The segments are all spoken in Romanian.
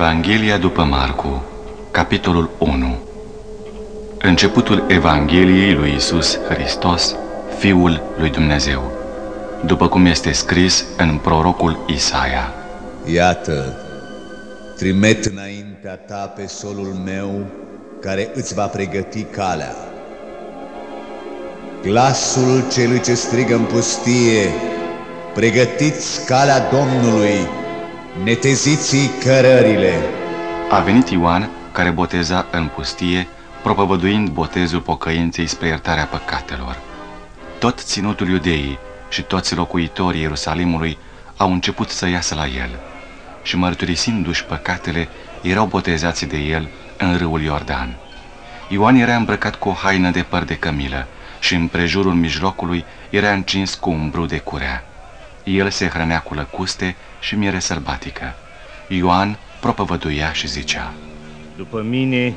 Evanghelia după Marcu, capitolul 1 Începutul Evangheliei lui Isus Hristos, Fiul lui Dumnezeu, după cum este scris în prorocul Isaia. Iată, trimet înaintea ta pe solul meu, care îți va pregăti calea. Glasul celui ce strigă în pustie, pregătiți calea Domnului, neteziți cărările. A venit Ioan, care boteza în pustie, propovăduind botezul pocăinței spre iertarea păcatelor. Tot ținutul iudeii și toți locuitorii Ierusalimului au început să iasă la el și mărturisindu-și păcatele, erau botezați de el în râul Iordan. Ioan era îmbrăcat cu o haină de păr de cămilă și în prejurul mijlocului era încins cu un bru de curea. El se hrănea cu lăcuste și miere sălbatică. Ioan propovăduia și zicea, După mine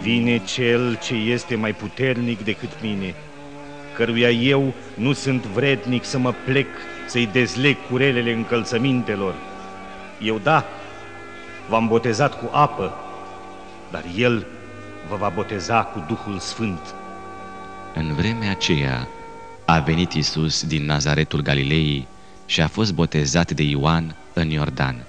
vine cel ce este mai puternic decât mine, căruia eu nu sunt vrednic să mă plec să-i dezleg curelele încălțămintelor. Eu da, v-am botezat cu apă, dar el vă va boteza cu Duhul Sfânt. În vremea aceea a venit Isus din Nazaretul Galilei și a fost botezat de Ioan în Iordan.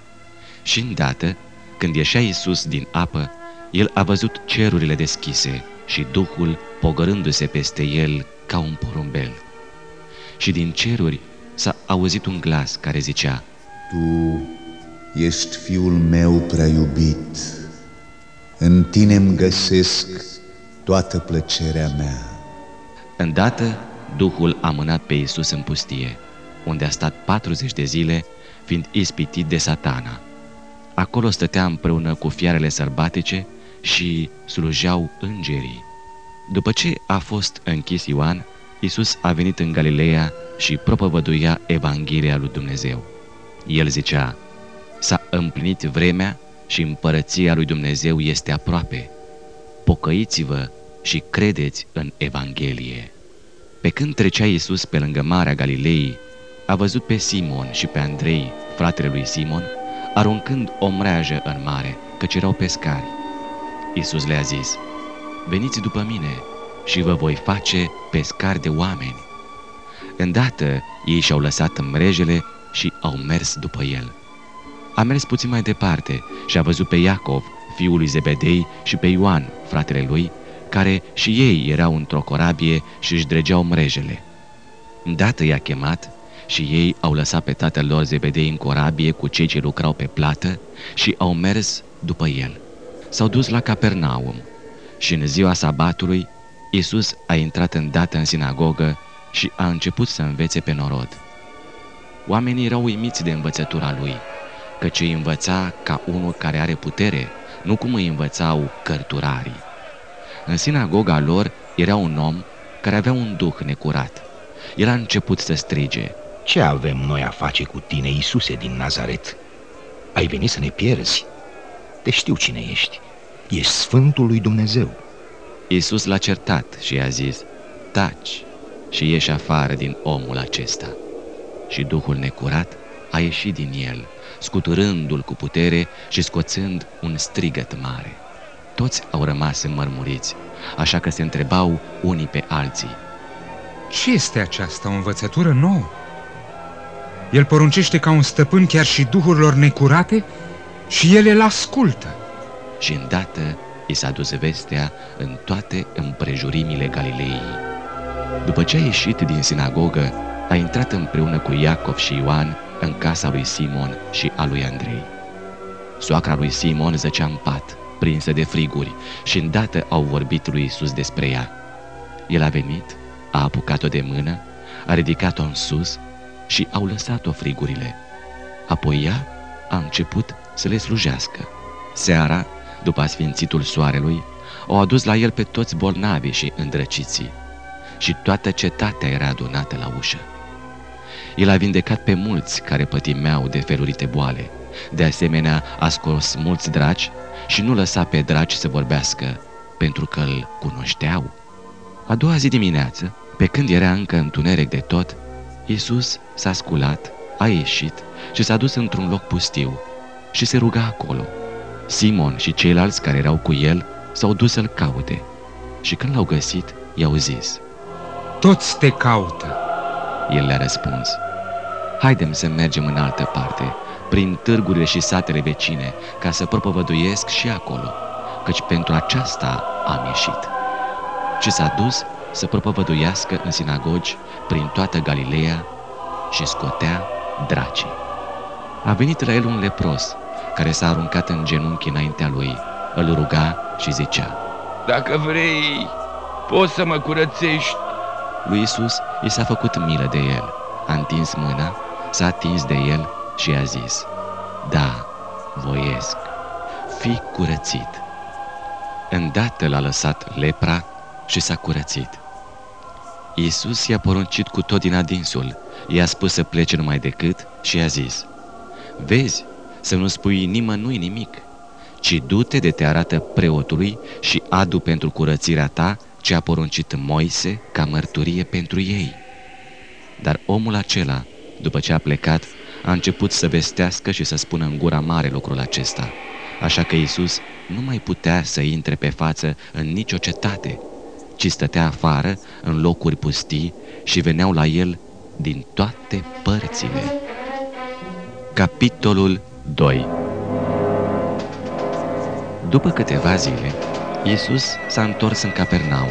Și îndată, când ieșea Isus din apă, el a văzut cerurile deschise și Duhul pogărându-se peste el ca un porumbel. Și din ceruri s-a auzit un glas care zicea, Tu ești fiul meu prea iubit, în tine îmi găsesc toată plăcerea mea. Îndată, Duhul a mânat pe Isus în pustie, unde a stat 40 de zile, fiind ispitit de satana. Acolo stătea împreună cu fiarele sărbatice și slujeau îngerii. După ce a fost închis Ioan, Isus a venit în Galileea și propovăduia Evanghelia lui Dumnezeu. El zicea, s-a împlinit vremea și împărăția lui Dumnezeu este aproape. Pocăiți-vă și credeți în Evanghelie. Pe când trecea Iisus pe lângă Marea Galilei, a văzut pe Simon și pe Andrei, fratele lui Simon, aruncând o mreajă în mare, căci erau pescari. Iisus le-a zis, veniți după mine și vă voi face pescari de oameni. Îndată ei și-au lăsat mrejele și au mers după el. A mers puțin mai departe și a văzut pe Iacov, fiul lui Zebedei, și pe Ioan, fratele lui, care și ei erau într-o corabie și își dregeau mrejele. Îndată i-a chemat și ei au lăsat pe tatăl lor Zebedei în corabie cu cei ce lucrau pe plată și au mers după el. S-au dus la Capernaum și în ziua sabatului Iisus a intrat îndată în sinagogă și a început să învețe pe norod. Oamenii erau uimiți de învățătura lui, căci îi învăța ca unul care are putere, nu cum îi învățau cărturarii. În sinagoga lor era un om care avea un duh necurat. El a început să strige, Ce avem noi a face cu tine, Iisuse din Nazaret? Ai venit să ne pierzi? Te știu cine ești. Ești Sfântul lui Dumnezeu. Iisus l-a certat și i-a zis, Taci și ieși afară din omul acesta. Și Duhul necurat a ieșit din el, scuturându-l cu putere și scoțând un strigăt mare. Toți au rămas înmărmuriți, așa că se întrebau unii pe alții. Ce este aceasta, o învățătură nouă? El poruncește ca un stăpân chiar și duhurilor necurate și ele îl ascultă. Și îndată i s-a dus vestea în toate împrejurimile Galilei. După ce a ieșit din sinagogă, a intrat împreună cu Iacov și Ioan în casa lui Simon și a lui Andrei. Soacra lui Simon zăcea în pat, prinsă de friguri, și îndată au vorbit lui Isus despre ea. El a venit, a apucat-o de mână, a ridicat-o în sus și au lăsat-o frigurile. Apoi ea a început să le slujească. Seara, după asfințitul soarelui, au adus la el pe toți bolnavii și îndrăciții și toată cetatea era adunată la ușă. El a vindecat pe mulți care pătimeau de felurite boale. De asemenea, a scos mulți draci și nu lăsa pe draci să vorbească, pentru că îl cunoșteau. A doua zi dimineață, pe când era încă întuneric de tot, Iisus s-a sculat, a ieșit și s-a dus într-un loc pustiu și se ruga acolo. Simon și ceilalți care erau cu el s-au dus să-l caute și când l-au găsit, i-au zis, Toți te caută. El le-a răspuns, Haidem să mergem în altă parte, prin târgurile și satele vecine, ca să propovăduiesc și acolo, căci pentru aceasta am ieșit. Și s-a dus să propovăduiască în sinagogi prin toată Galileea și scotea dracii. A venit la el un lepros, care s-a aruncat în genunchi înaintea lui, îl ruga și zicea, Dacă vrei, poți să mă curățești. Lui Isus i s-a făcut milă de el, a întins mâna, s-a atins de el și a zis, Da, voiesc, fi curățit. Îndată l-a lăsat lepra și s-a curățit. Iisus i-a poruncit cu tot din adinsul, i-a spus să plece numai decât și i-a zis, Vezi, să nu spui nimănui nimic, ci du-te de te arată preotului și adu pentru curățirea ta ce a poruncit Moise ca mărturie pentru ei. Dar omul acela, după ce a plecat, a început să vestească și să spună în gura mare lucrul acesta. Așa că Iisus nu mai putea să intre pe față în nicio cetate, ci stătea afară în locuri pustii și veneau la el din toate părțile. Capitolul 2 După câteva zile, Iisus s-a întors în Capernaum.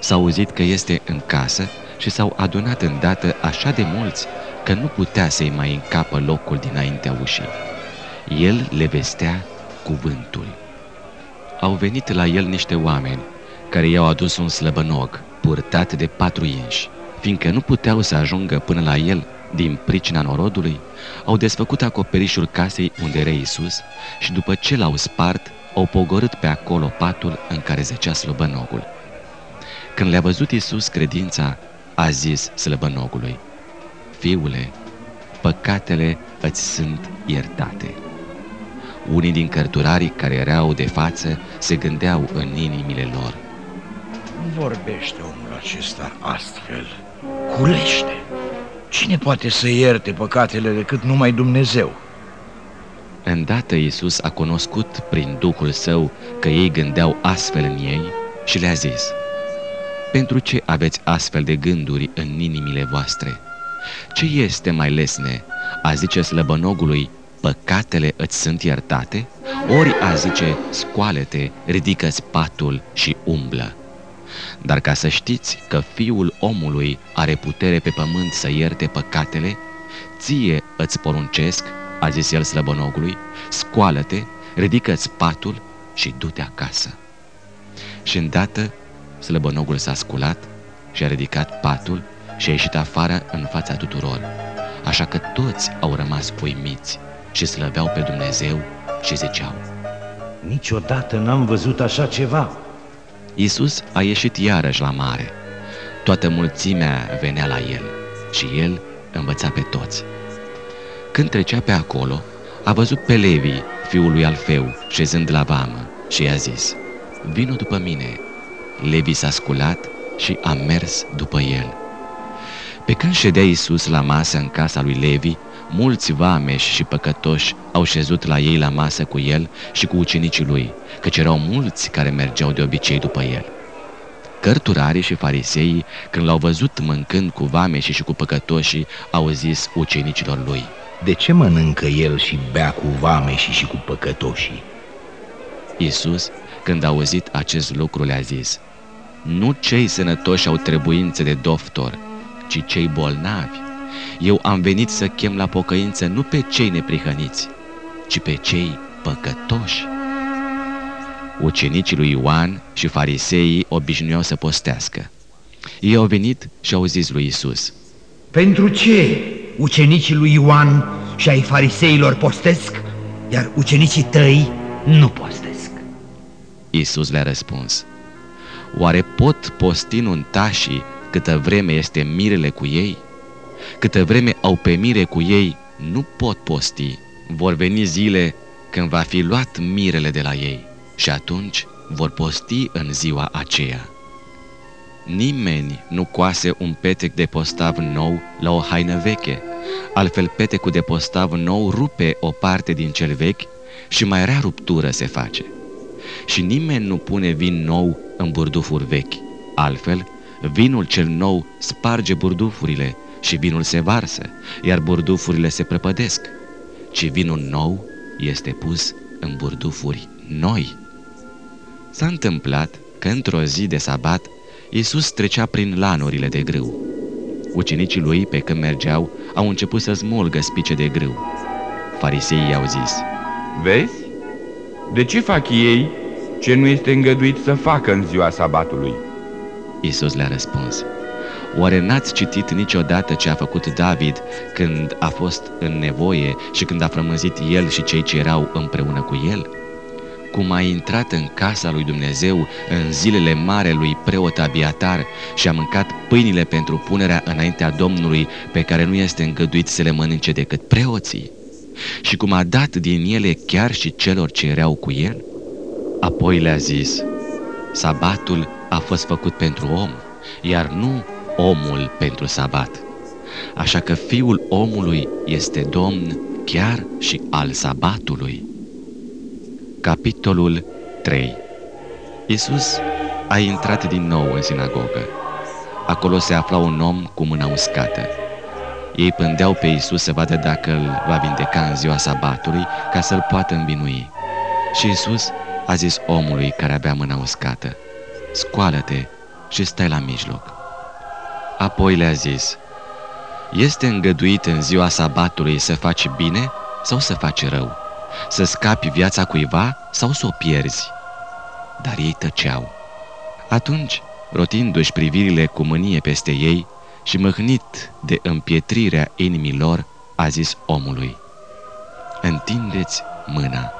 S-a auzit că este în casă și s-au adunat îndată așa de mulți că nu putea să-i mai încapă locul dinaintea ușii. El le vestea cuvântul. Au venit la el niște oameni care i-au adus un slăbănog purtat de patru inși. Fiindcă nu puteau să ajungă până la el din pricina norodului, au desfăcut acoperișul casei unde era Iisus și după ce l-au spart, au pogorât pe acolo patul în care zăcea slăbănogul. Când le-a văzut Iisus credința, a zis slăbănogului, Fiule, păcatele îți sunt iertate. Unii din cărturarii care erau de față se gândeau în inimile lor. Vorbește omul acesta astfel. Culește. Cine poate să ierte păcatele decât numai Dumnezeu? Îndată Iisus a cunoscut prin Duhul Său că ei gândeau astfel în ei și le-a zis, Pentru ce aveți astfel de gânduri în inimile voastre? Ce este mai lesne? A zice slăbănogului, păcatele îți sunt iertate? Ori a zice, scoală-te, ridică-ți patul și umblă. Dar ca să știți că Fiul omului are putere pe pământ să ierte păcatele, ție îți poruncesc, a zis el slăbănogului, scoală-te, ridică-ți patul și du-te acasă. Și îndată slăbănogul s-a sculat și a ridicat patul și a ieșit afară în fața tuturor. Așa că toți au rămas uimiți și slăveau pe Dumnezeu și ziceau, Niciodată n-am văzut așa ceva. Iisus a ieșit iarăși la mare. Toată mulțimea venea la el și el învăța pe toți. Când trecea pe acolo, a văzut pe Levi, fiul lui Alfeu, șezând la vamă și i-a zis, Vino după mine. Levi s-a sculat și a mers după el. Pe când ședea Iisus la masă în casa lui Levi, mulți vameși și păcătoși au șezut la ei la masă cu el și cu ucenicii lui, căci erau mulți care mergeau de obicei după el. Cărturarii și fariseii, când l-au văzut mâncând cu vameși și cu păcătoșii, au zis ucenicilor lui, De ce mănâncă el și bea cu vameșii și cu păcătoșii? Iisus, când a auzit acest lucru, le-a zis, Nu cei sănătoși au trebuință de doctor, ci cei bolnavi. Eu am venit să chem la pocăință nu pe cei neprihăniți, ci pe cei păcătoși. Ucenicii lui Ioan și fariseii obișnuiau să postească. Ei au venit și au zis lui Isus: Pentru ce ucenicii lui Ioan și ai fariseilor postesc, iar ucenicii tăi nu postesc? Isus le-a răspuns: Oare pot posti nuntașii câtă vreme este mirele cu ei? Câtă vreme au pe mire cu ei, nu pot posti. Vor veni zile când va fi luat mirele de la ei și atunci vor posti în ziua aceea. Nimeni nu coase un petec de postav nou la o haină veche, altfel petecul de postav nou rupe o parte din cel vechi și mai rea ruptură se face. Și nimeni nu pune vin nou în burdufuri vechi, altfel vinul cel nou sparge burdufurile și vinul se varsă, iar burdufurile se prăpădesc, ci vinul nou este pus în burdufuri noi. S-a întâmplat că într-o zi de sabat, Iisus trecea prin lanurile de grâu. Ucenicii lui, pe când mergeau, au început să smulgă spice de grâu. Fariseii i-au zis, Vezi? De ce fac ei ce nu este îngăduit să facă în ziua sabatului? Iisus le-a răspuns, Oare n-ați citit niciodată ce a făcut David când a fost în nevoie și când a frămânzit el și cei ce erau împreună cu el? Cum a intrat în casa lui Dumnezeu în zilele marelui preot Abiatar și a mâncat pâinile pentru punerea înaintea Domnului pe care nu este îngăduit să le mănânce decât preoții? Și cum a dat din ele chiar și celor ce erau cu el? Apoi le-a zis, sabatul a fost făcut pentru om, iar nu omul pentru sabat. Așa că fiul omului este domn chiar și al sabatului. Capitolul 3 Iisus a intrat din nou în sinagogă. Acolo se afla un om cu mâna uscată. Ei pândeau pe Iisus să vadă dacă îl va vindeca în ziua sabatului ca să-l poată învinui. Și Iisus a zis omului care avea mâna uscată, Scoală-te și stai la mijloc. Apoi le-a zis, Este îngăduit în ziua sabatului să faci bine sau să faci rău? Să scapi viața cuiva sau să o pierzi? Dar ei tăceau. Atunci, rotindu-și privirile cu mânie peste ei și măhnit de împietrirea inimilor, a zis omului, Întindeți mâna.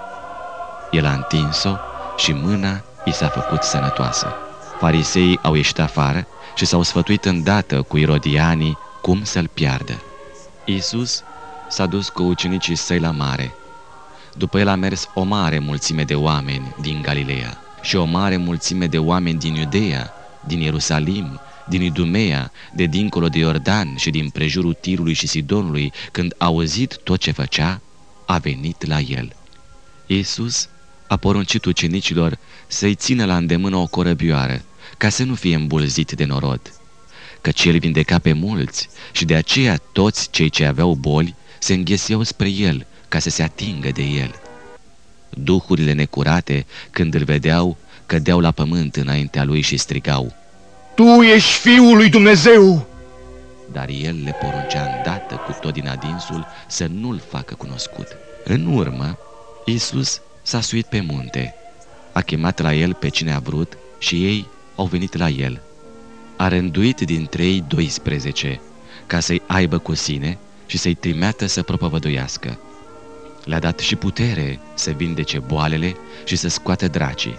El a întins-o și mâna i s-a făcut sănătoasă. Fariseii au ieșit afară și s-au sfătuit îndată cu irodianii cum să-l piardă. Iisus s-a dus cu ucenicii săi la mare. După el a mers o mare mulțime de oameni din Galileea și o mare mulțime de oameni din Iudeea, din Ierusalim, din Idumea, de dincolo de Iordan și din prejurul Tirului și Sidonului, când a auzit tot ce făcea, a venit la el. Iisus a poruncit ucenicilor să-i țină la îndemână o corăbioară, ca să nu fie îmbulzit de norod, căci el vindeca pe mulți și de aceea toți cei ce aveau boli se îngheseau spre el ca să se atingă de el. Duhurile necurate, când îl vedeau, cădeau la pământ înaintea lui și strigau, Tu ești Fiul lui Dumnezeu! Dar el le poruncea îndată cu tot din adinsul să nu-l facă cunoscut. În urmă, Iisus s-a suit pe munte, a chemat la el pe cine a vrut și ei au venit la el. A rânduit dintre ei 12, ca să-i aibă cu sine și să-i trimeată să propovăduiască. Le-a dat și putere să vindece boalele și să scoată dracii.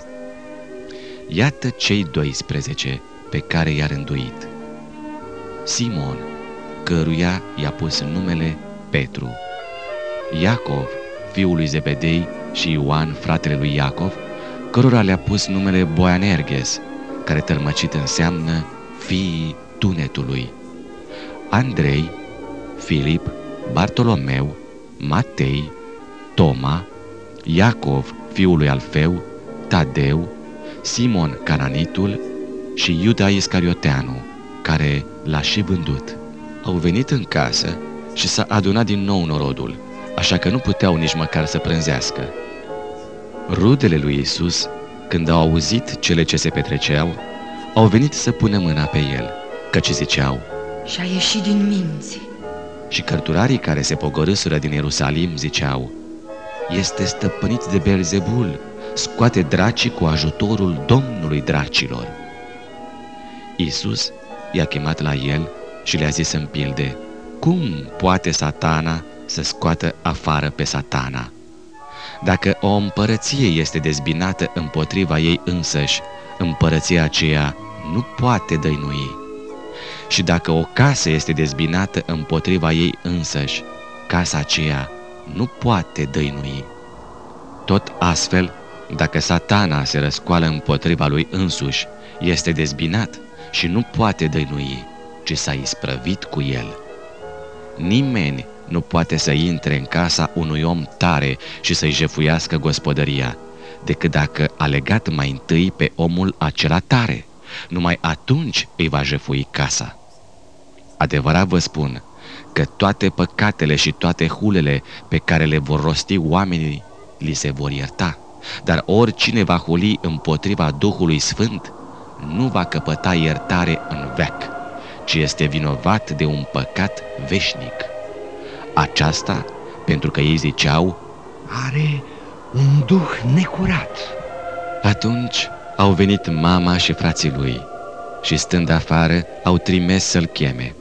Iată cei 12 pe care i-a rânduit. Simon, căruia i-a pus numele Petru. Iacov, fiul lui Zebedei și Ioan, fratele lui Iacov, cărora le-a pus numele Boanerges, care tărmăcit înseamnă fiii tunetului. Andrei, Filip, Bartolomeu, Matei, Toma, Iacov, fiul lui Alfeu, Tadeu, Simon Cananitul și Iuda Iscarioteanu, care l-a și vândut. Au venit în casă și s-a adunat din nou norodul, așa că nu puteau nici măcar să prânzească. Rudele lui Isus când au auzit cele ce se petreceau, au venit să pună mâna pe el, căci ziceau, Și-a ieșit din minți. Și cărturarii care se pogorâsură din Ierusalim ziceau, Este stăpânit de Belzebul, scoate dracii cu ajutorul Domnului dracilor. Iisus i-a chemat la el și le-a zis în pilde, Cum poate satana să scoată afară pe satana? Dacă o împărăție este dezbinată împotriva ei însăși, împărăția aceea nu poate dăinui. Și dacă o casă este dezbinată împotriva ei însăși, casa aceea nu poate dăinui. Tot astfel, dacă satana se răscoală împotriva lui însuși, este dezbinat și nu poate dăinui, ci s-a isprăvit cu el. Nimeni nu poate să intre în casa unui om tare și să-i jefuiască gospodăria, decât dacă a legat mai întâi pe omul acela tare. Numai atunci îi va jefui casa. Adevărat vă spun că toate păcatele și toate hulele pe care le vor rosti oamenii li se vor ierta, dar oricine va huli împotriva Duhului Sfânt nu va căpăta iertare în veac, ci este vinovat de un păcat veșnic. Aceasta pentru că ei ziceau, Are un duh necurat. Atunci au venit mama și frații lui și stând afară au trimis să-l cheme.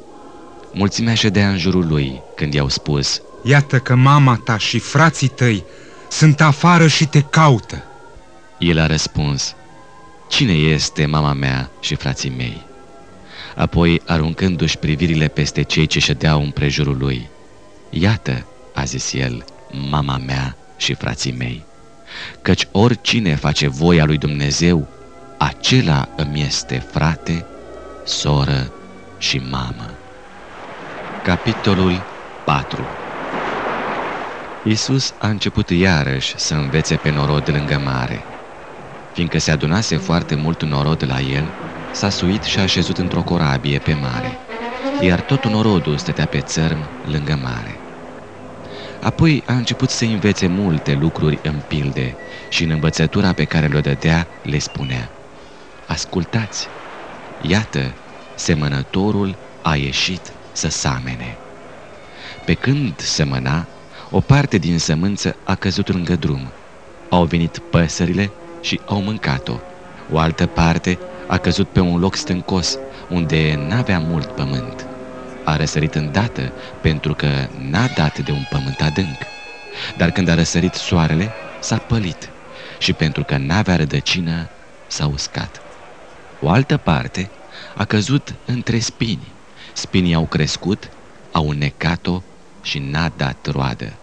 Mulțimea ședea în jurul lui când i-au spus, Iată că mama ta și frații tăi sunt afară și te caută. El a răspuns, Cine este mama mea și frații mei? Apoi, aruncându-și privirile peste cei ce ședeau în prejurul lui, Iată, a zis el, mama mea și frații mei, căci oricine face voia lui Dumnezeu, acela îmi este frate, soră și mamă. Capitolul 4 Iisus a început iarăși să învețe pe norod lângă mare. Fiindcă se adunase foarte mult norod la el, s-a suit și a așezut într-o corabie pe mare, iar tot norodul stătea pe țărm lângă mare. Apoi a început să învețe multe lucruri în pilde și în învățătura pe care le-o dădea le spunea Ascultați! Iată, semănătorul a ieșit să samene. Pe când semăna, o parte din sămânță a căzut lângă drum. Au venit păsările și au mâncat-o. O altă parte a căzut pe un loc stâncos, unde n-avea mult pământ. A răsărit îndată pentru că n-a dat de un pământ adânc. Dar când a răsărit soarele, s-a pălit și pentru că n-avea rădăcină, s-a uscat. O altă parte a căzut între spini. Spinii au crescut, au necat-o și n-a dat roadă.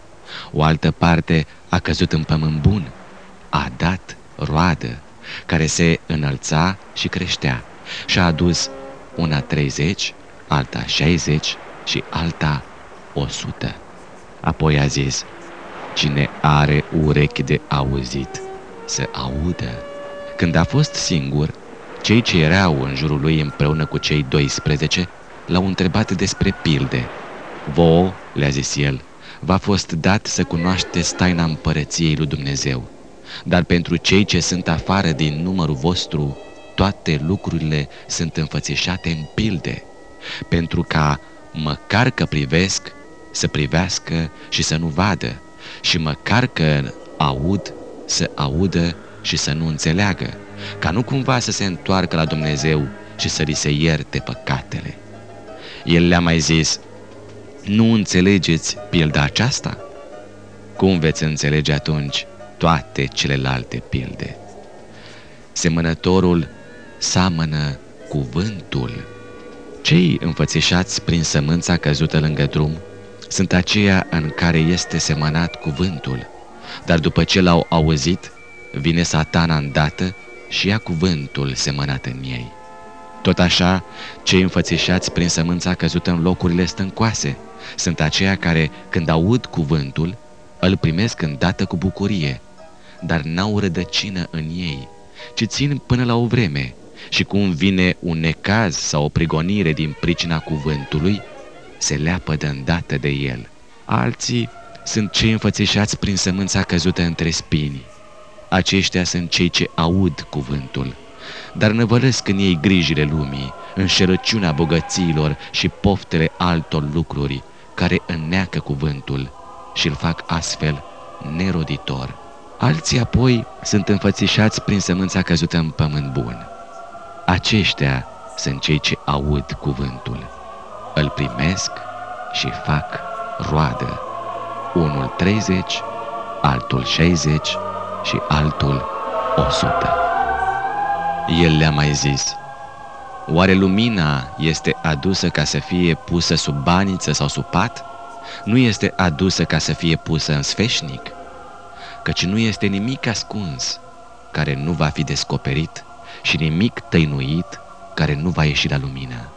O altă parte a căzut în pământ bun, a dat roadă, care se înălța și creștea și a adus una 30, alta 60 și alta 100. Apoi a zis, cine are urechi de auzit, să audă. Când a fost singur, cei ce erau în jurul lui împreună cu cei 12 l-au întrebat despre pilde. Vouă, le-a zis el, v-a fost dat să cunoașteți taina împărăției lui Dumnezeu. Dar pentru cei ce sunt afară din numărul vostru, toate lucrurile sunt înfățișate în pilde, pentru ca, măcar că privesc, să privească și să nu vadă, și măcar că aud, să audă și să nu înțeleagă, ca nu cumva să se întoarcă la Dumnezeu și să li se ierte păcatele. El le-a mai zis, nu înțelegeți pilda aceasta? Cum veți înțelege atunci toate celelalte pilde? Semănătorul seamănă cuvântul. Cei înfățișați prin sămânța căzută lângă drum sunt aceia în care este semănat cuvântul, dar după ce l-au auzit, vine satana îndată și ia cuvântul semănat în ei. Tot așa, cei înfățișați prin sămânța căzută în locurile stâncoase sunt aceia care, când aud cuvântul, îl primesc îndată cu bucurie, dar n-au rădăcină în ei, ci țin până la o vreme și cum vine un necaz sau o prigonire din pricina cuvântului, se leapă de îndată de el. Alții sunt cei înfățișați prin sămânța căzută între spini. Aceștia sunt cei ce aud cuvântul, dar năvălesc în ei grijile lumii, înșelăciunea bogățiilor și poftele altor lucruri care înneacă cuvântul și îl fac astfel neroditor. Alții apoi sunt înfățișați prin sămânța căzută în pământ bun. Aceștia sunt cei ce aud cuvântul, îl primesc și fac roadă. Unul 30, altul 60 și altul 100. El le-a mai zis, Oare lumina este adusă ca să fie pusă sub baniță sau sub pat? Nu este adusă ca să fie pusă în sfeșnic? Căci nu este nimic ascuns care nu va fi descoperit și nimic tăinuit care nu va ieși la lumină.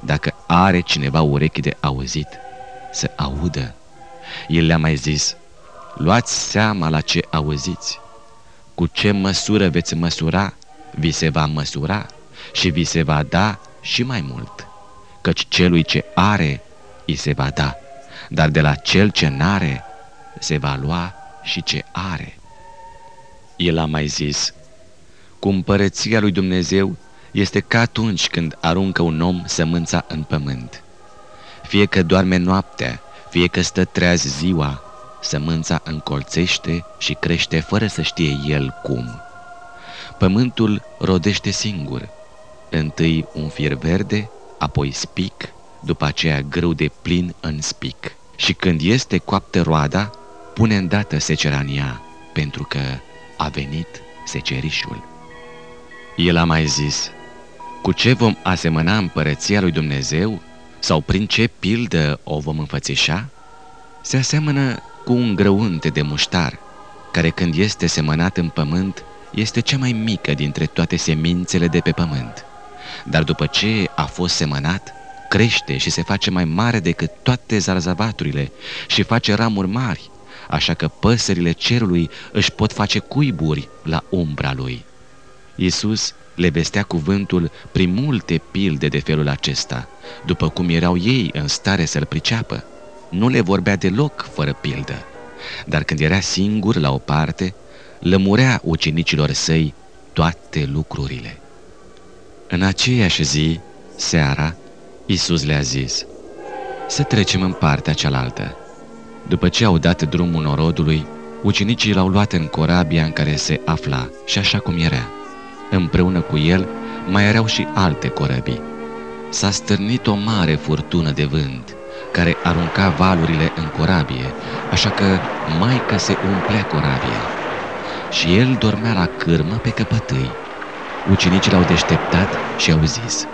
Dacă are cineva urechi de auzit, să audă. El le-a mai zis, luați seama la ce auziți. Cu ce măsură veți măsura, vi se va măsura și vi se va da și mai mult. Căci celui ce are, îi se va da, dar de la cel ce n-are, se va lua și ce are. El a mai zis, cu împărăția lui Dumnezeu este ca atunci când aruncă un om sămânța în pământ. Fie că doarme noaptea, fie că stă treaz ziua, sămânța încolțește și crește fără să știe el cum. Pământul rodește singur, întâi un fier verde, apoi spic, după aceea grâu de plin în spic. Și când este coaptă roada, pune îndată secera în ea, pentru că a venit secerișul. El a mai zis, cu ce vom asemăna împărăția lui Dumnezeu sau prin ce pildă o vom înfățișa? Se aseamănă cu un grăunte de muștar, care când este semănat în pământ, este cea mai mică dintre toate semințele de pe pământ. Dar după ce a fost semănat, crește și se face mai mare decât toate zarzavaturile și face ramuri mari, așa că păsările cerului își pot face cuiburi la umbra lui. Iisus le vestea cuvântul prin multe pilde de felul acesta, după cum erau ei în stare să-l priceapă. Nu le vorbea deloc fără pildă, dar când era singur la o parte, lămurea ucenicilor săi toate lucrurile. În aceeași zi, seara, Iisus le-a zis, să trecem în partea cealaltă. După ce au dat drumul norodului, ucenicii l-au luat în corabia în care se afla și așa cum era. Împreună cu el mai erau și alte corăbii. S-a stârnit o mare furtună de vânt, care arunca valurile în corabie, așa că Maica se umplea corabia. Și el dormea la cârmă pe căpătâi. Ucenicii l-au deșteptat și au zis,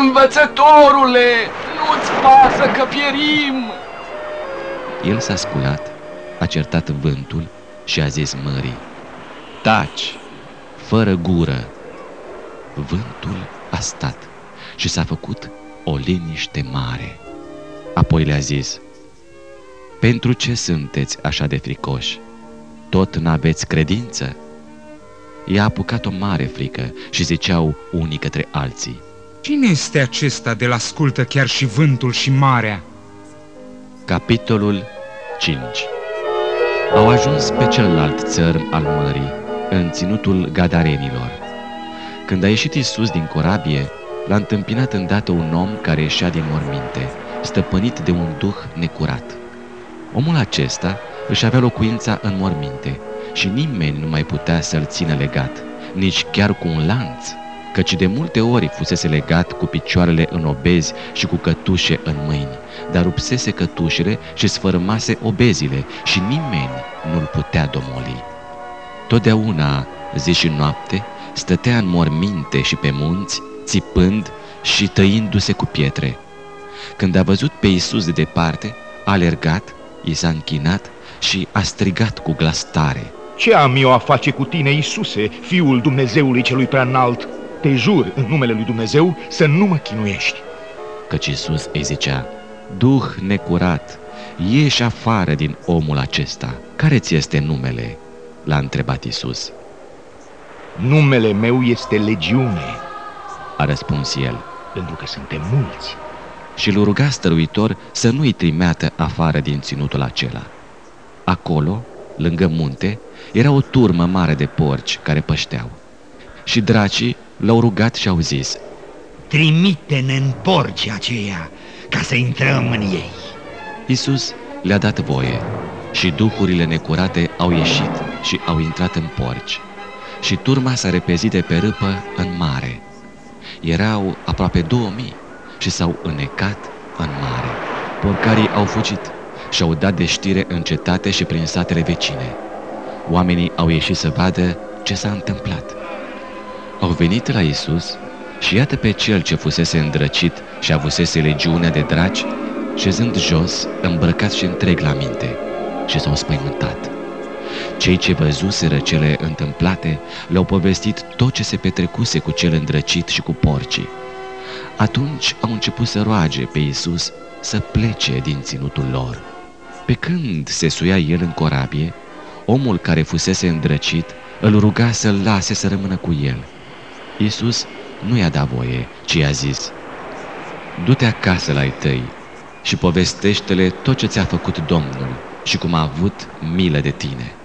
Învățătorule, nu-ți pasă că pierim! El s-a sculat, a certat vântul și a zis mării, Taci, fără gură! Vântul a stat și s-a făcut o liniște mare. Apoi le-a zis, Pentru ce sunteți așa de fricoși? Tot n-aveți credință? I-a apucat o mare frică și ziceau unii către alții, Cine este acesta de la ascultă chiar și vântul și marea? Capitolul 5 Au ajuns pe celălalt țărm al mării, în ținutul Gadarenilor. Când a ieșit Isus din corabie, l-a întâmpinat îndată un om care ieșea din morminte, stăpânit de un duh necurat. Omul acesta își avea locuința în morminte și nimeni nu mai putea să-l țină legat, nici chiar cu un lanț, căci de multe ori fusese legat cu picioarele în obezi și cu cătușe în mâini, dar rupsese cătușele și sfărâmase obezile și nimeni nu-l putea domoli. Totdeauna, zi și noapte, stătea în morminte și pe munți, țipând și tăindu-se cu pietre. Când a văzut pe Iisus de departe, a alergat, i s-a închinat și a strigat cu glas tare. Ce am eu a face cu tine, Iisuse, Fiul Dumnezeului celui prea înalt? Te jur în numele lui Dumnezeu să nu mă chinuiești. Căci Iisus îi zicea, Duh necurat, ieși afară din omul acesta. Care ți este numele? L-a întrebat Iisus. Numele meu este Legiune, A răspuns el pentru că suntem mulți. și îl ruga stăruitor să nu-i trimeată afară din ținutul acela. Acolo, lângă munte, era o turmă mare de porci care pășteau. Și dracii l-au rugat și au zis, Trimite-ne în porci aceia ca să intrăm în ei. Iisus le-a dat voie și duhurile necurate au ieșit și au intrat în porci. Și turma s-a repezit de pe râpă în mare. Erau aproape două mii și s-au înecat în mare. Porcarii au fugit și au dat de știre în cetate și prin satele vecine. Oamenii au ieșit să vadă ce s-a întâmplat. Au venit la Isus și iată pe cel ce fusese îndrăcit și avusese legiunea de draci, șezând jos, îmbrăcat și întreg la minte, și s-au spăimântat. Cei ce văzuseră cele întâmplate le-au povestit tot ce se petrecuse cu cel îndrăcit și cu porcii. Atunci au început să roage pe Iisus să plece din ținutul lor. Pe când se suia el în corabie, omul care fusese îndrăcit îl ruga să-l lase să rămână cu el. Iisus nu i-a dat voie, ci i-a zis, Du-te acasă la ai tăi și povestește-le tot ce ți-a făcut Domnul și cum a avut milă de tine.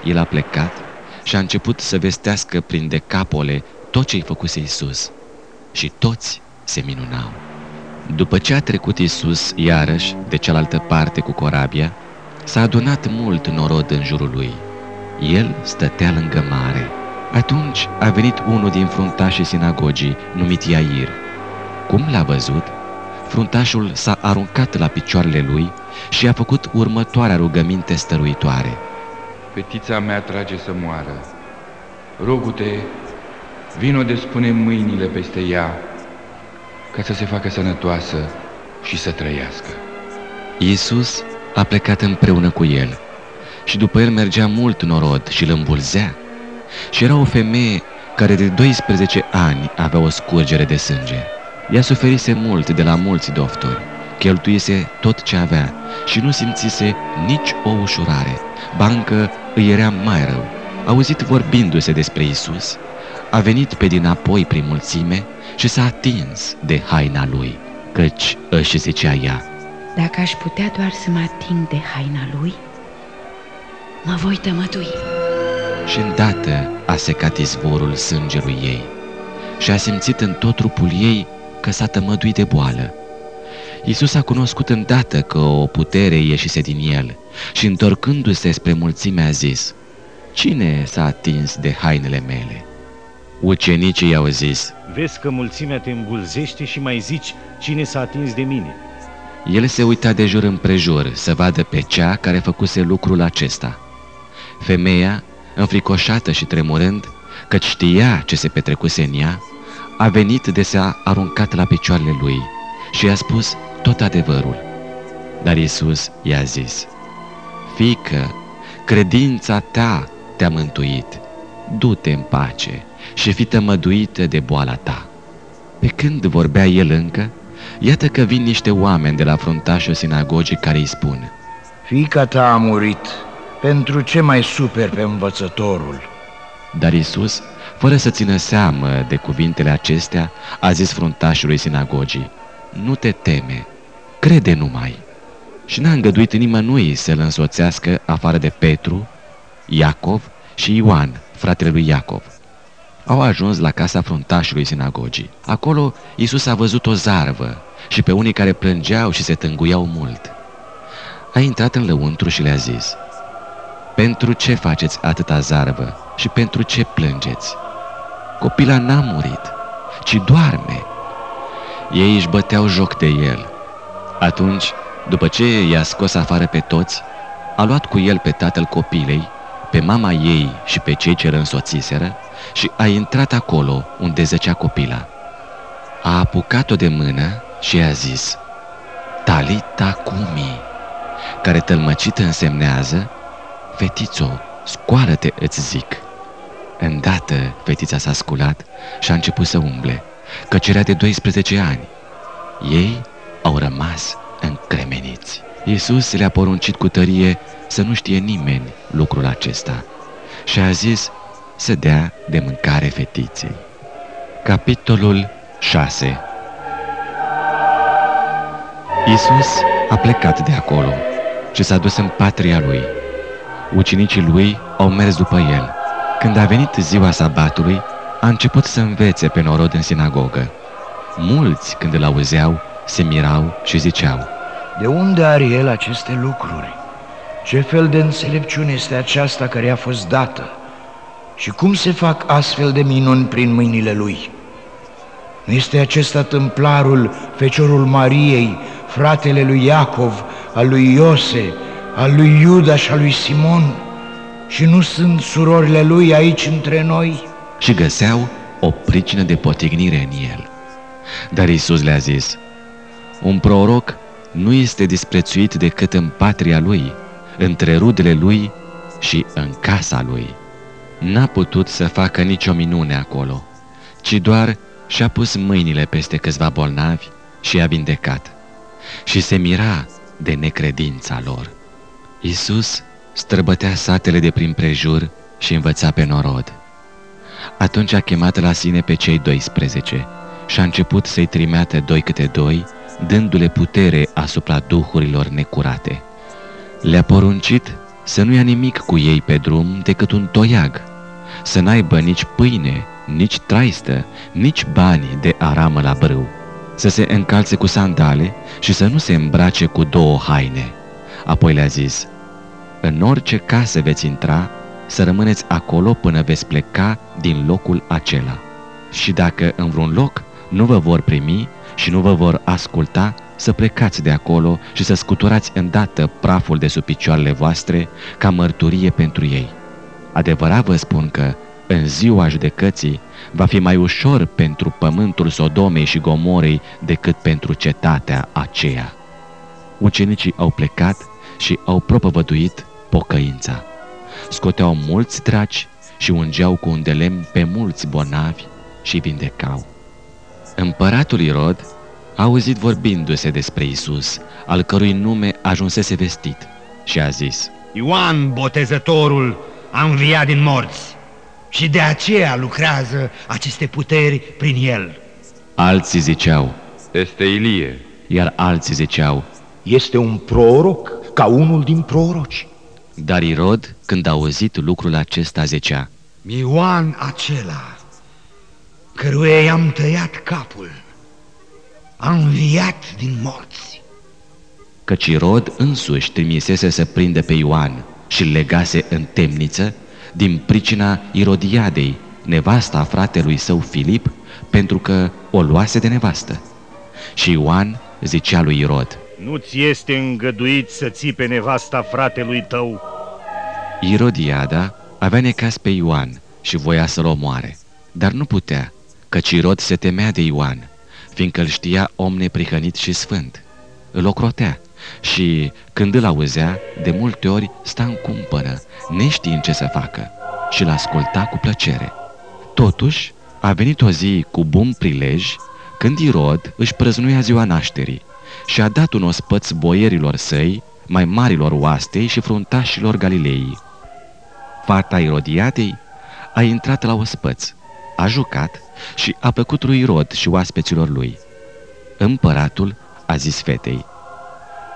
El a plecat și a început să vestească prin decapole tot ce-i făcuse Iisus și toți se minunau. După ce a trecut Iisus iarăși de cealaltă parte cu corabia, s-a adunat mult norod în jurul lui. El stătea lângă mare. Atunci a venit unul din fruntașii sinagogii, numit Iair. Cum l-a văzut, fruntașul s-a aruncat la picioarele lui și a făcut următoarea rugăminte stăruitoare. Fetița mea trage să moară. Rogu-te, vino de spune mâinile peste ea, ca să se facă sănătoasă și să trăiască. Iisus a plecat împreună cu el și după el mergea mult norod și îl îmbulzea. Și era o femeie care de 12 ani avea o scurgere de sânge. Ea suferise mult de la mulți doctori, cheltuise tot ce avea și nu simțise nici o ușurare. Bancă îi era mai rău. Auzit vorbindu-se despre Isus, a venit pe dinapoi prin mulțime și s-a atins de haina lui, căci își zicea ea. Dacă aș putea doar să mă ating de haina lui, mă voi tămătui. Și îndată a secat izvorul sângelui ei și a simțit în tot trupul ei că s-a tămăduit de boală. Iisus a cunoscut îndată că o putere ieșise din el și întorcându-se spre mulțime a zis, Cine s-a atins de hainele mele? Ucenicii i-au zis, Vezi că mulțimea te îmbulzește și mai zici cine s-a atins de mine. El se uita de jur împrejur să vadă pe cea care făcuse lucrul acesta. Femeia, înfricoșată și tremurând, căci știa ce se petrecuse în ea, a venit de s-a aruncat la picioarele lui și i-a spus tot adevărul. Dar Iisus i-a zis, Fică, credința ta te-a mântuit, du-te în pace și fi tămăduită de boala ta. Pe când vorbea el încă, iată că vin niște oameni de la fruntașul sinagogii care îi spun, Fica ta a murit, pentru ce mai super pe învățătorul? Dar Iisus, fără să țină seamă de cuvintele acestea, a zis fruntașului sinagogii, Nu te teme, crede numai. Și n-a îngăduit nimănui să-l însoțească afară de Petru, Iacov și Ioan, fratele lui Iacov. Au ajuns la casa fruntașului sinagogii. Acolo Iisus a văzut o zarvă și pe unii care plângeau și se tânguiau mult. A intrat în lăuntru și le-a zis, Pentru ce faceți atâta zarvă și pentru ce plângeți? Copila n-a murit, ci doarme. Ei își băteau joc de el. Atunci, după ce i-a scos afară pe toți, a luat cu el pe tatăl copilei, pe mama ei și pe cei ce îl însoțiseră și a intrat acolo unde zăcea copila. A apucat-o de mână și i-a zis, Talita cumi, care tălmăcit însemnează, Fetițo, scoală-te, îți zic. Îndată fetița s-a sculat și a început să umble, căci era de 12 ani. Ei au rămas încremeniți. Iisus le-a poruncit cu tărie să nu știe nimeni lucrul acesta și a zis să dea de mâncare fetiței. Capitolul 6 Iisus a plecat de acolo și s-a dus în patria lui. Ucenicii lui au mers după el. Când a venit ziua sabatului, a început să învețe pe norod în sinagogă. Mulți, când îl auzeau, se mirau și ziceau, De unde are el aceste lucruri? Ce fel de înțelepciune este aceasta care i-a fost dată? Și cum se fac astfel de minuni prin mâinile lui? Nu este acesta tâmplarul, feciorul Mariei, fratele lui Iacov, al lui Iose, al lui Iuda și al lui Simon? Și nu sunt surorile lui aici între noi? Și găseau o pricină de potignire în el. Dar Isus le-a zis, un proroc nu este disprețuit decât în patria lui, între rudele lui și în casa lui. N-a putut să facă nicio minune acolo, ci doar și-a pus mâinile peste câțiva bolnavi și i-a vindecat. Și se mira de necredința lor. Iisus străbătea satele de prin prejur și învăța pe norod. Atunci a chemat la sine pe cei 12 și a început să-i trimeată doi câte doi, dându-le putere asupra duhurilor necurate. Le-a poruncit să nu ia nimic cu ei pe drum decât un toiag, să n-aibă nici pâine, nici traistă, nici bani de aramă la brâu, să se încalțe cu sandale și să nu se îmbrace cu două haine. Apoi le-a zis, în orice casă veți intra, să rămâneți acolo până veți pleca din locul acela. Și dacă în vreun loc nu vă vor primi și nu vă vor asculta, să plecați de acolo și să scuturați îndată praful de sub picioarele voastre ca mărturie pentru ei. Adevărat vă spun că, în ziua judecății, va fi mai ușor pentru pământul Sodomei și Gomorei decât pentru cetatea aceea. Ucenicii au plecat și au propovăduit pocăința. Scoteau mulți draci și ungeau cu un de lemn pe mulți bonavi și vindecau. Împăratul Irod a auzit vorbindu-se despre Isus, al cărui nume ajunsese vestit, și a zis, Ioan Botezătorul a înviat din morți și de aceea lucrează aceste puteri prin el. Alții ziceau, Este Ilie. Iar alții ziceau, Este un proroc ca unul din proroci. Dar Irod, când a auzit lucrul acesta, zicea, Ioan acela, căruia i-am tăiat capul, a înviat din morți. Căci Irod însuși trimisese să prinde pe Ioan și legase în temniță din pricina Irodiadei, nevasta fratelui său Filip, pentru că o luase de nevastă. Și Ioan zicea lui Irod, Nu-ți este îngăduit să ții pe nevasta fratelui tău? Irodiada avea necas pe Ioan și voia să-l omoare, dar nu putea, căci Irod se temea de Ioan, fiindcă îl știa om neprihănit și sfânt. Îl ocrotea și, când îl auzea, de multe ori sta în cumpănă, neștiind ce să facă, și l-asculta cu plăcere. Totuși, a venit o zi cu bun prilej, când Irod își prăznuia ziua nașterii și a dat un ospăț boierilor săi, mai marilor oastei și fruntașilor Galilei. Fata Irodiadei a intrat la ospăț, a jucat și a plăcut lui Irod și oaspeților lui. Împăratul a zis fetei,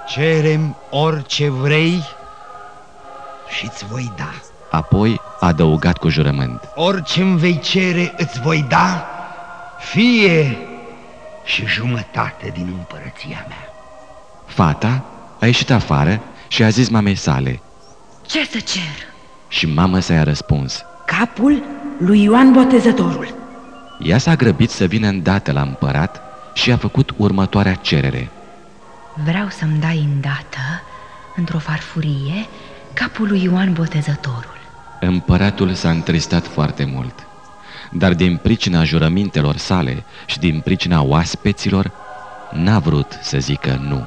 Cerem orice vrei și-ți voi da. apoi a adăugat cu jurământ, Orice îmi vei cere îți voi da, fie și jumătate din împărăția mea. Fata a ieșit afară și a zis mamei sale Ce să cer? și mama sa i-a răspuns. Capul lui Ioan Botezătorul. Ea s-a grăbit să vină îndată la împărat și a făcut următoarea cerere. Vreau să-mi dai îndată, într-o farfurie, capul lui Ioan Botezătorul. Împăratul s-a întristat foarte mult, dar din pricina jurămintelor sale și din pricina oaspeților, n-a vrut să zică nu.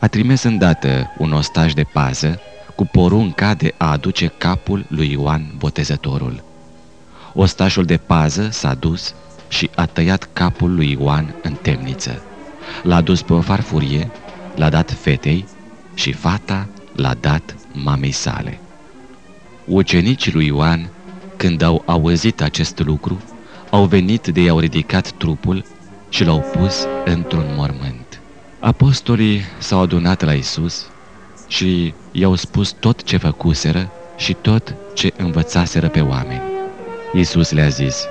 A trimis îndată un ostaj de pază cu porunca de a aduce capul lui Ioan Botezătorul. Ostașul de pază s-a dus și a tăiat capul lui Ioan în temniță. L-a dus pe o farfurie, l-a dat fetei și fata l-a dat mamei sale. Ucenicii lui Ioan, când au auzit acest lucru, au venit de i-au ridicat trupul și l-au pus într-un mormânt. Apostolii s-au adunat la Isus și i-au spus tot ce făcuseră și tot ce învățaseră pe oameni. Iisus le-a zis,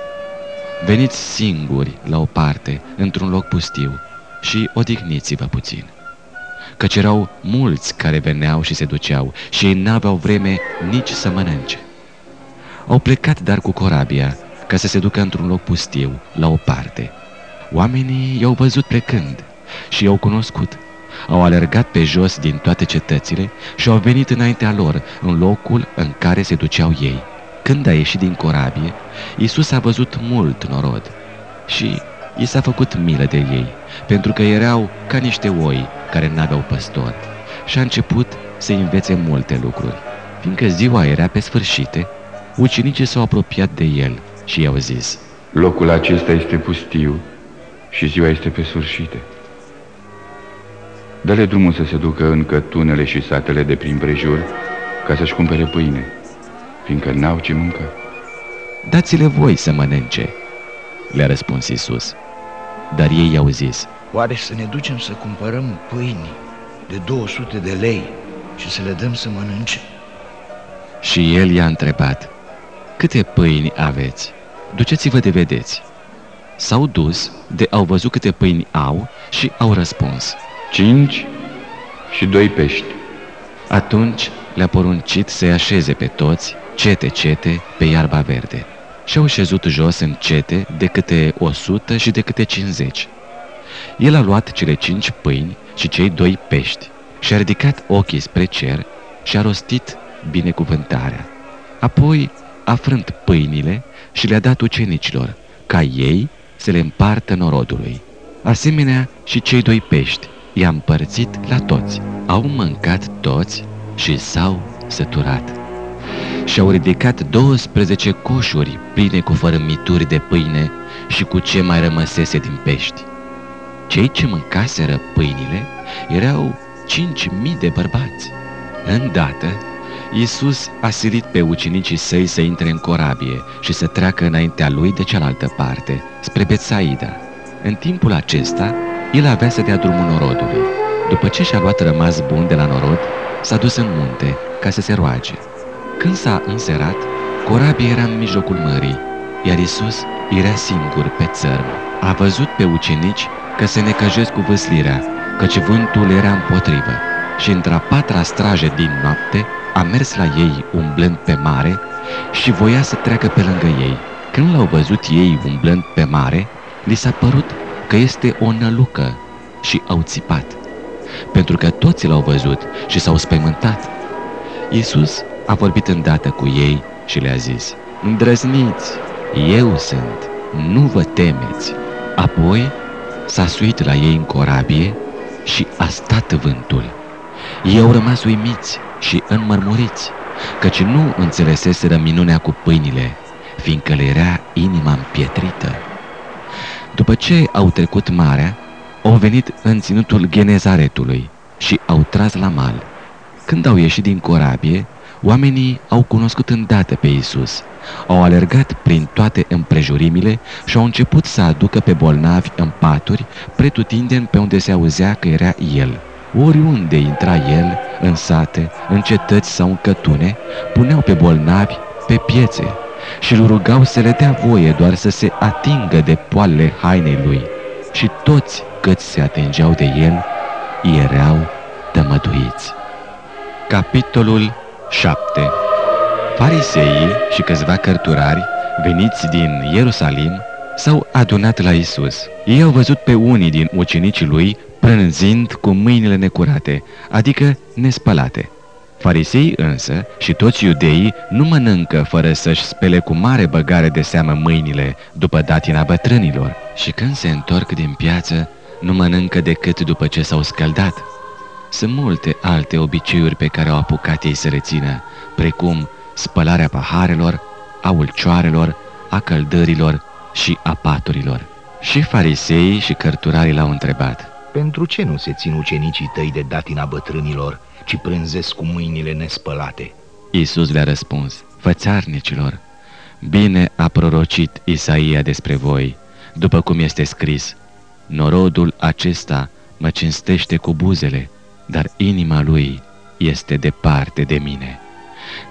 Veniți singuri la o parte, într-un loc pustiu, și odihniți-vă puțin. Căci erau mulți care veneau și se duceau și ei n-aveau vreme nici să mănânce. Au plecat dar cu corabia ca să se ducă într-un loc pustiu, la o parte. Oamenii i-au văzut plecând și i-au cunoscut. Au alergat pe jos din toate cetățile și au venit înaintea lor, în locul în care se duceau ei. Când a ieșit din corabie, Iisus a văzut mult norod și i s-a făcut milă de ei, pentru că erau ca niște oi care n-aveau păstor și a început să învețe multe lucruri. Fiindcă ziua era pe sfârșite, ucenicii s-au apropiat de el și i-au zis, Locul acesta este pustiu și ziua este pe sfârșite. Dă-le drumul să se ducă în cătunele și satele de prin prejur ca să-și cumpere pâine, fiindcă n-au ce mânca. Dați-le voi să mănânce, le-a răspuns Isus. Dar ei i-au zis, Oare să ne ducem să cumpărăm pâini de 200 de lei și să le dăm să mănânce? Și el i-a întrebat, Câte pâini aveți? Duceți-vă de vedeți. S-au dus de au văzut câte pâini au și au răspuns. Cinci și doi pești. Atunci le-a poruncit să-i așeze pe toți, cete-cete, pe iarba verde. Și-au șezut jos în cete de câte o sută și de câte cincizeci. El a luat cele cinci pâini și cei doi pești și a ridicat ochii spre cer și a rostit binecuvântarea. Apoi a frânt pâinile și le-a dat ucenicilor, ca ei să le împartă norodului. Asemenea și cei doi pești i-a împărțit la toți. Au mâncat toți și s-au săturat. Și-au ridicat 12 coșuri pline cu fărâmituri de pâine și cu ce mai rămăsese din pești. Cei ce mâncaseră pâinile erau cinci mii de bărbați. Îndată, Iisus a silit pe ucenicii săi să intre în corabie și să treacă înaintea lui de cealaltă parte, spre Betsaida. În timpul acesta, el avea să dea drumul norodului. După ce și-a luat rămas bun de la norod, s-a dus în munte ca să se roage. Când s-a înserat, corabia era în mijlocul mării, iar Iisus era singur pe țărm. A văzut pe ucenici că se necăjesc cu văslirea, căci vântul era împotrivă și într-a patra straje din noapte a mers la ei umblând pe mare și voia să treacă pe lângă ei. Când l-au văzut ei umblând pe mare, li s-a părut că este o nălucă și au țipat, pentru că toți l-au văzut și s-au spăimântat. Iisus a vorbit îndată cu ei și le-a zis, Îndrăzniți, eu sunt, nu vă temeți. Apoi s-a suit la ei în corabie și a stat vântul. Ei au rămas uimiți și înmărmuriți, căci nu înțeleseseră minunea cu pâinile, fiindcă le era inima împietrită. După ce au trecut marea, au venit în ținutul Genezaretului și au tras la mal. Când au ieșit din corabie, oamenii au cunoscut îndată pe Isus, au alergat prin toate împrejurimile și au început să aducă pe bolnavi în paturi, pretutindeni pe unde se auzea că era El. Oriunde intra El, în sate, în cetăți sau în cătune, puneau pe bolnavi pe piețe și îl rugau să le dea voie doar să se atingă de poalele hainei lui. Și toți câți se atingeau de el, erau tămăduiți. Capitolul 7 Fariseii și câțiva cărturari, veniți din Ierusalim, s-au adunat la Isus. Ei au văzut pe unii din ucenicii lui prânzind cu mâinile necurate, adică nespălate. Farisei însă și toți iudeii nu mănâncă fără să-și spele cu mare băgare de seamă mâinile după datina bătrânilor și când se întorc din piață nu mănâncă decât după ce s-au scăldat. Sunt multe alte obiceiuri pe care au apucat ei să le țină, precum spălarea paharelor, a ulcioarelor, a căldărilor și a paturilor. Și fariseii și cărturarii l-au întrebat. Pentru ce nu se țin ucenicii tăi de datina bătrânilor, ci prânzesc cu mâinile nespălate? Iisus le-a răspuns, fățarnicilor, bine a prorocit Isaia despre voi, după cum este scris, norodul acesta mă cinstește cu buzele, dar inima lui este departe de mine.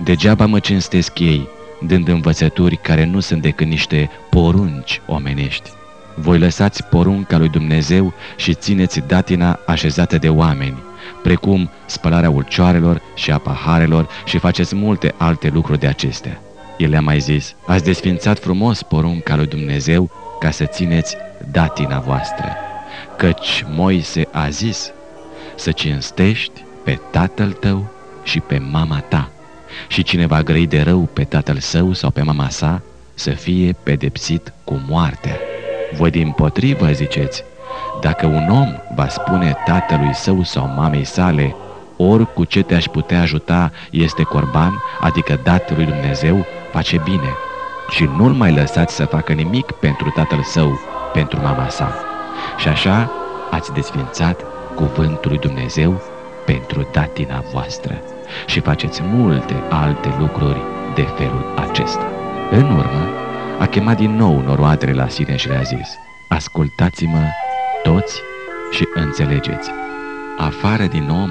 Degeaba mă cinstesc ei, dând învățături care nu sunt decât niște porunci omenești. Voi lăsați porunca lui Dumnezeu și țineți datina așezată de oameni, precum spălarea ulcioarelor și a paharelor și faceți multe alte lucruri de acestea. El le-a mai zis, ați desfințat frumos porunca lui Dumnezeu ca să țineți datina voastră, căci Moise a zis să cinstești pe tatăl tău și pe mama ta și cine va grăi de rău pe tatăl său sau pe mama sa, să fie pedepsit cu moartea. Voi din potrivă ziceți, dacă un om va spune tatălui său sau mamei sale, ori cu ce te-aș putea ajuta este corban, adică dat lui Dumnezeu, face bine. și nu-l mai lăsați să facă nimic pentru tatăl său, pentru mama sa. Și așa ați desfințat cuvântul lui Dumnezeu pentru datina voastră și faceți multe alte lucruri de felul acesta. În urmă, a chemat din nou noroadele la sine și le-a zis, Ascultați-mă toți și înțelegeți. Afară din om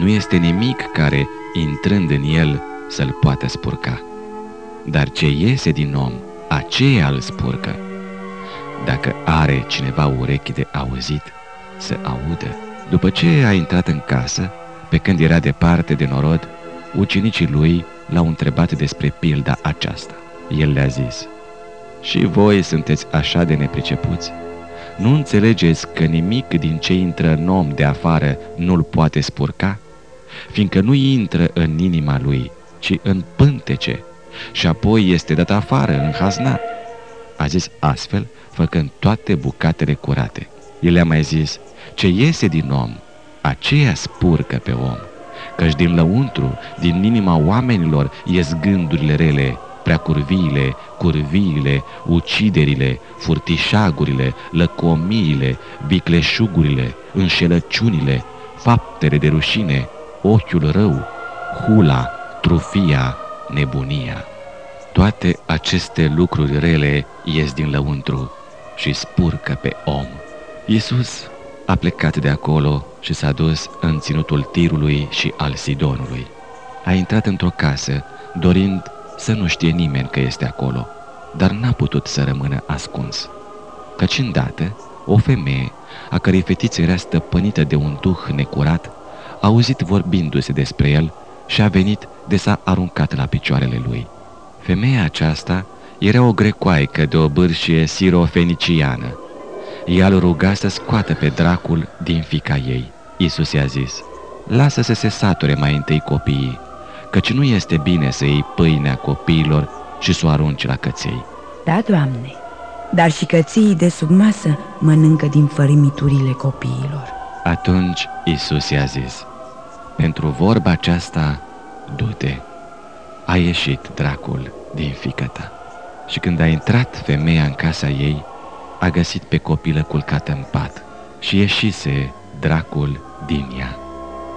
nu este nimic care, intrând în el, să-l poată spurca. Dar ce iese din om, aceea îl spurcă. Dacă are cineva urechi de auzit, să audă. După ce a intrat în casă, pe când era departe de norod, ucenicii lui l-au întrebat despre pilda aceasta. El le-a zis, Și voi sunteți așa de nepricepuți? Nu înțelegeți că nimic din ce intră în om de afară nu-l poate spurca? Fiindcă nu intră în inima lui, ci în pântece, și apoi este dat afară în haznat. A zis astfel, făcând toate bucatele curate. El le-a mai zis, ce iese din om, aceea spurcă pe om, căci din lăuntru, din inima oamenilor, ies gândurile rele, preacurviile, curviile, uciderile, furtișagurile, lăcomiile, vicleșugurile, înșelăciunile, faptele de rușine, ochiul rău, hula, trufia, nebunia. Toate aceste lucruri rele ies din lăuntru și spurcă pe om. Iisus a plecat de acolo și s-a dus în ținutul Tirului și al Sidonului. A intrat într-o casă, dorind să nu știe nimeni că este acolo, dar n-a putut să rămână ascuns. Căci îndată, o femeie, a cărei fetiță era stăpânită de un duh necurat, a auzit vorbindu-se despre el și a venit de s-a aruncat la picioarele lui. Femeia aceasta era o grecoaică de o bârșie sirofeniciană. Ea îl ruga să scoată pe dracul din fica ei. Isus i-a zis, lasă să se sature mai întâi copiii, căci nu este bine să iei pâinea copiilor și să o arunci la căței. Da, Doamne, dar și căței de sub masă mănâncă din fărimiturile copiilor. Atunci Isus i-a zis, pentru vorba aceasta, du-te, a ieșit dracul din fică ta. Și când a intrat femeia în casa ei, a găsit pe copilă culcată în pat și ieșise dracul din ea.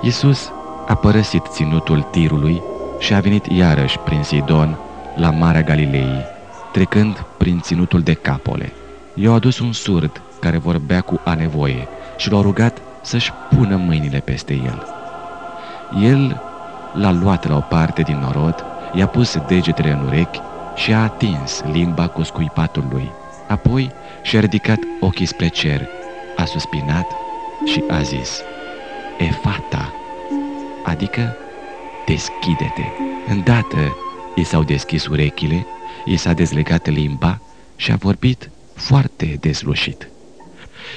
Iisus a părăsit ținutul tirului și a venit iarăși prin Sidon la Marea Galilei, trecând prin ținutul de capole. I-au adus un surd care vorbea cu a nevoie și l-au rugat să-și pună mâinile peste el. El l-a luat la o parte din norod, i-a pus degetele în urechi și a atins limba cu scuipatul lui. Apoi și-a ridicat ochii spre cer, a suspinat și a zis, Efata, adică deschide-te. Îndată i s-au deschis urechile, i s-a dezlegat limba și a vorbit foarte dezlușit.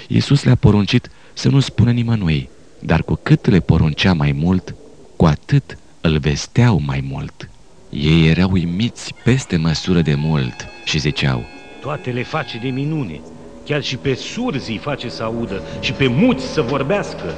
Iisus le-a poruncit să nu spună nimănui, dar cu cât le poruncea mai mult, cu atât îl vesteau mai mult. Ei erau uimiți peste măsură de mult și ziceau, Toate le face de minune, chiar și pe surzi îi face să audă și pe muți să vorbească.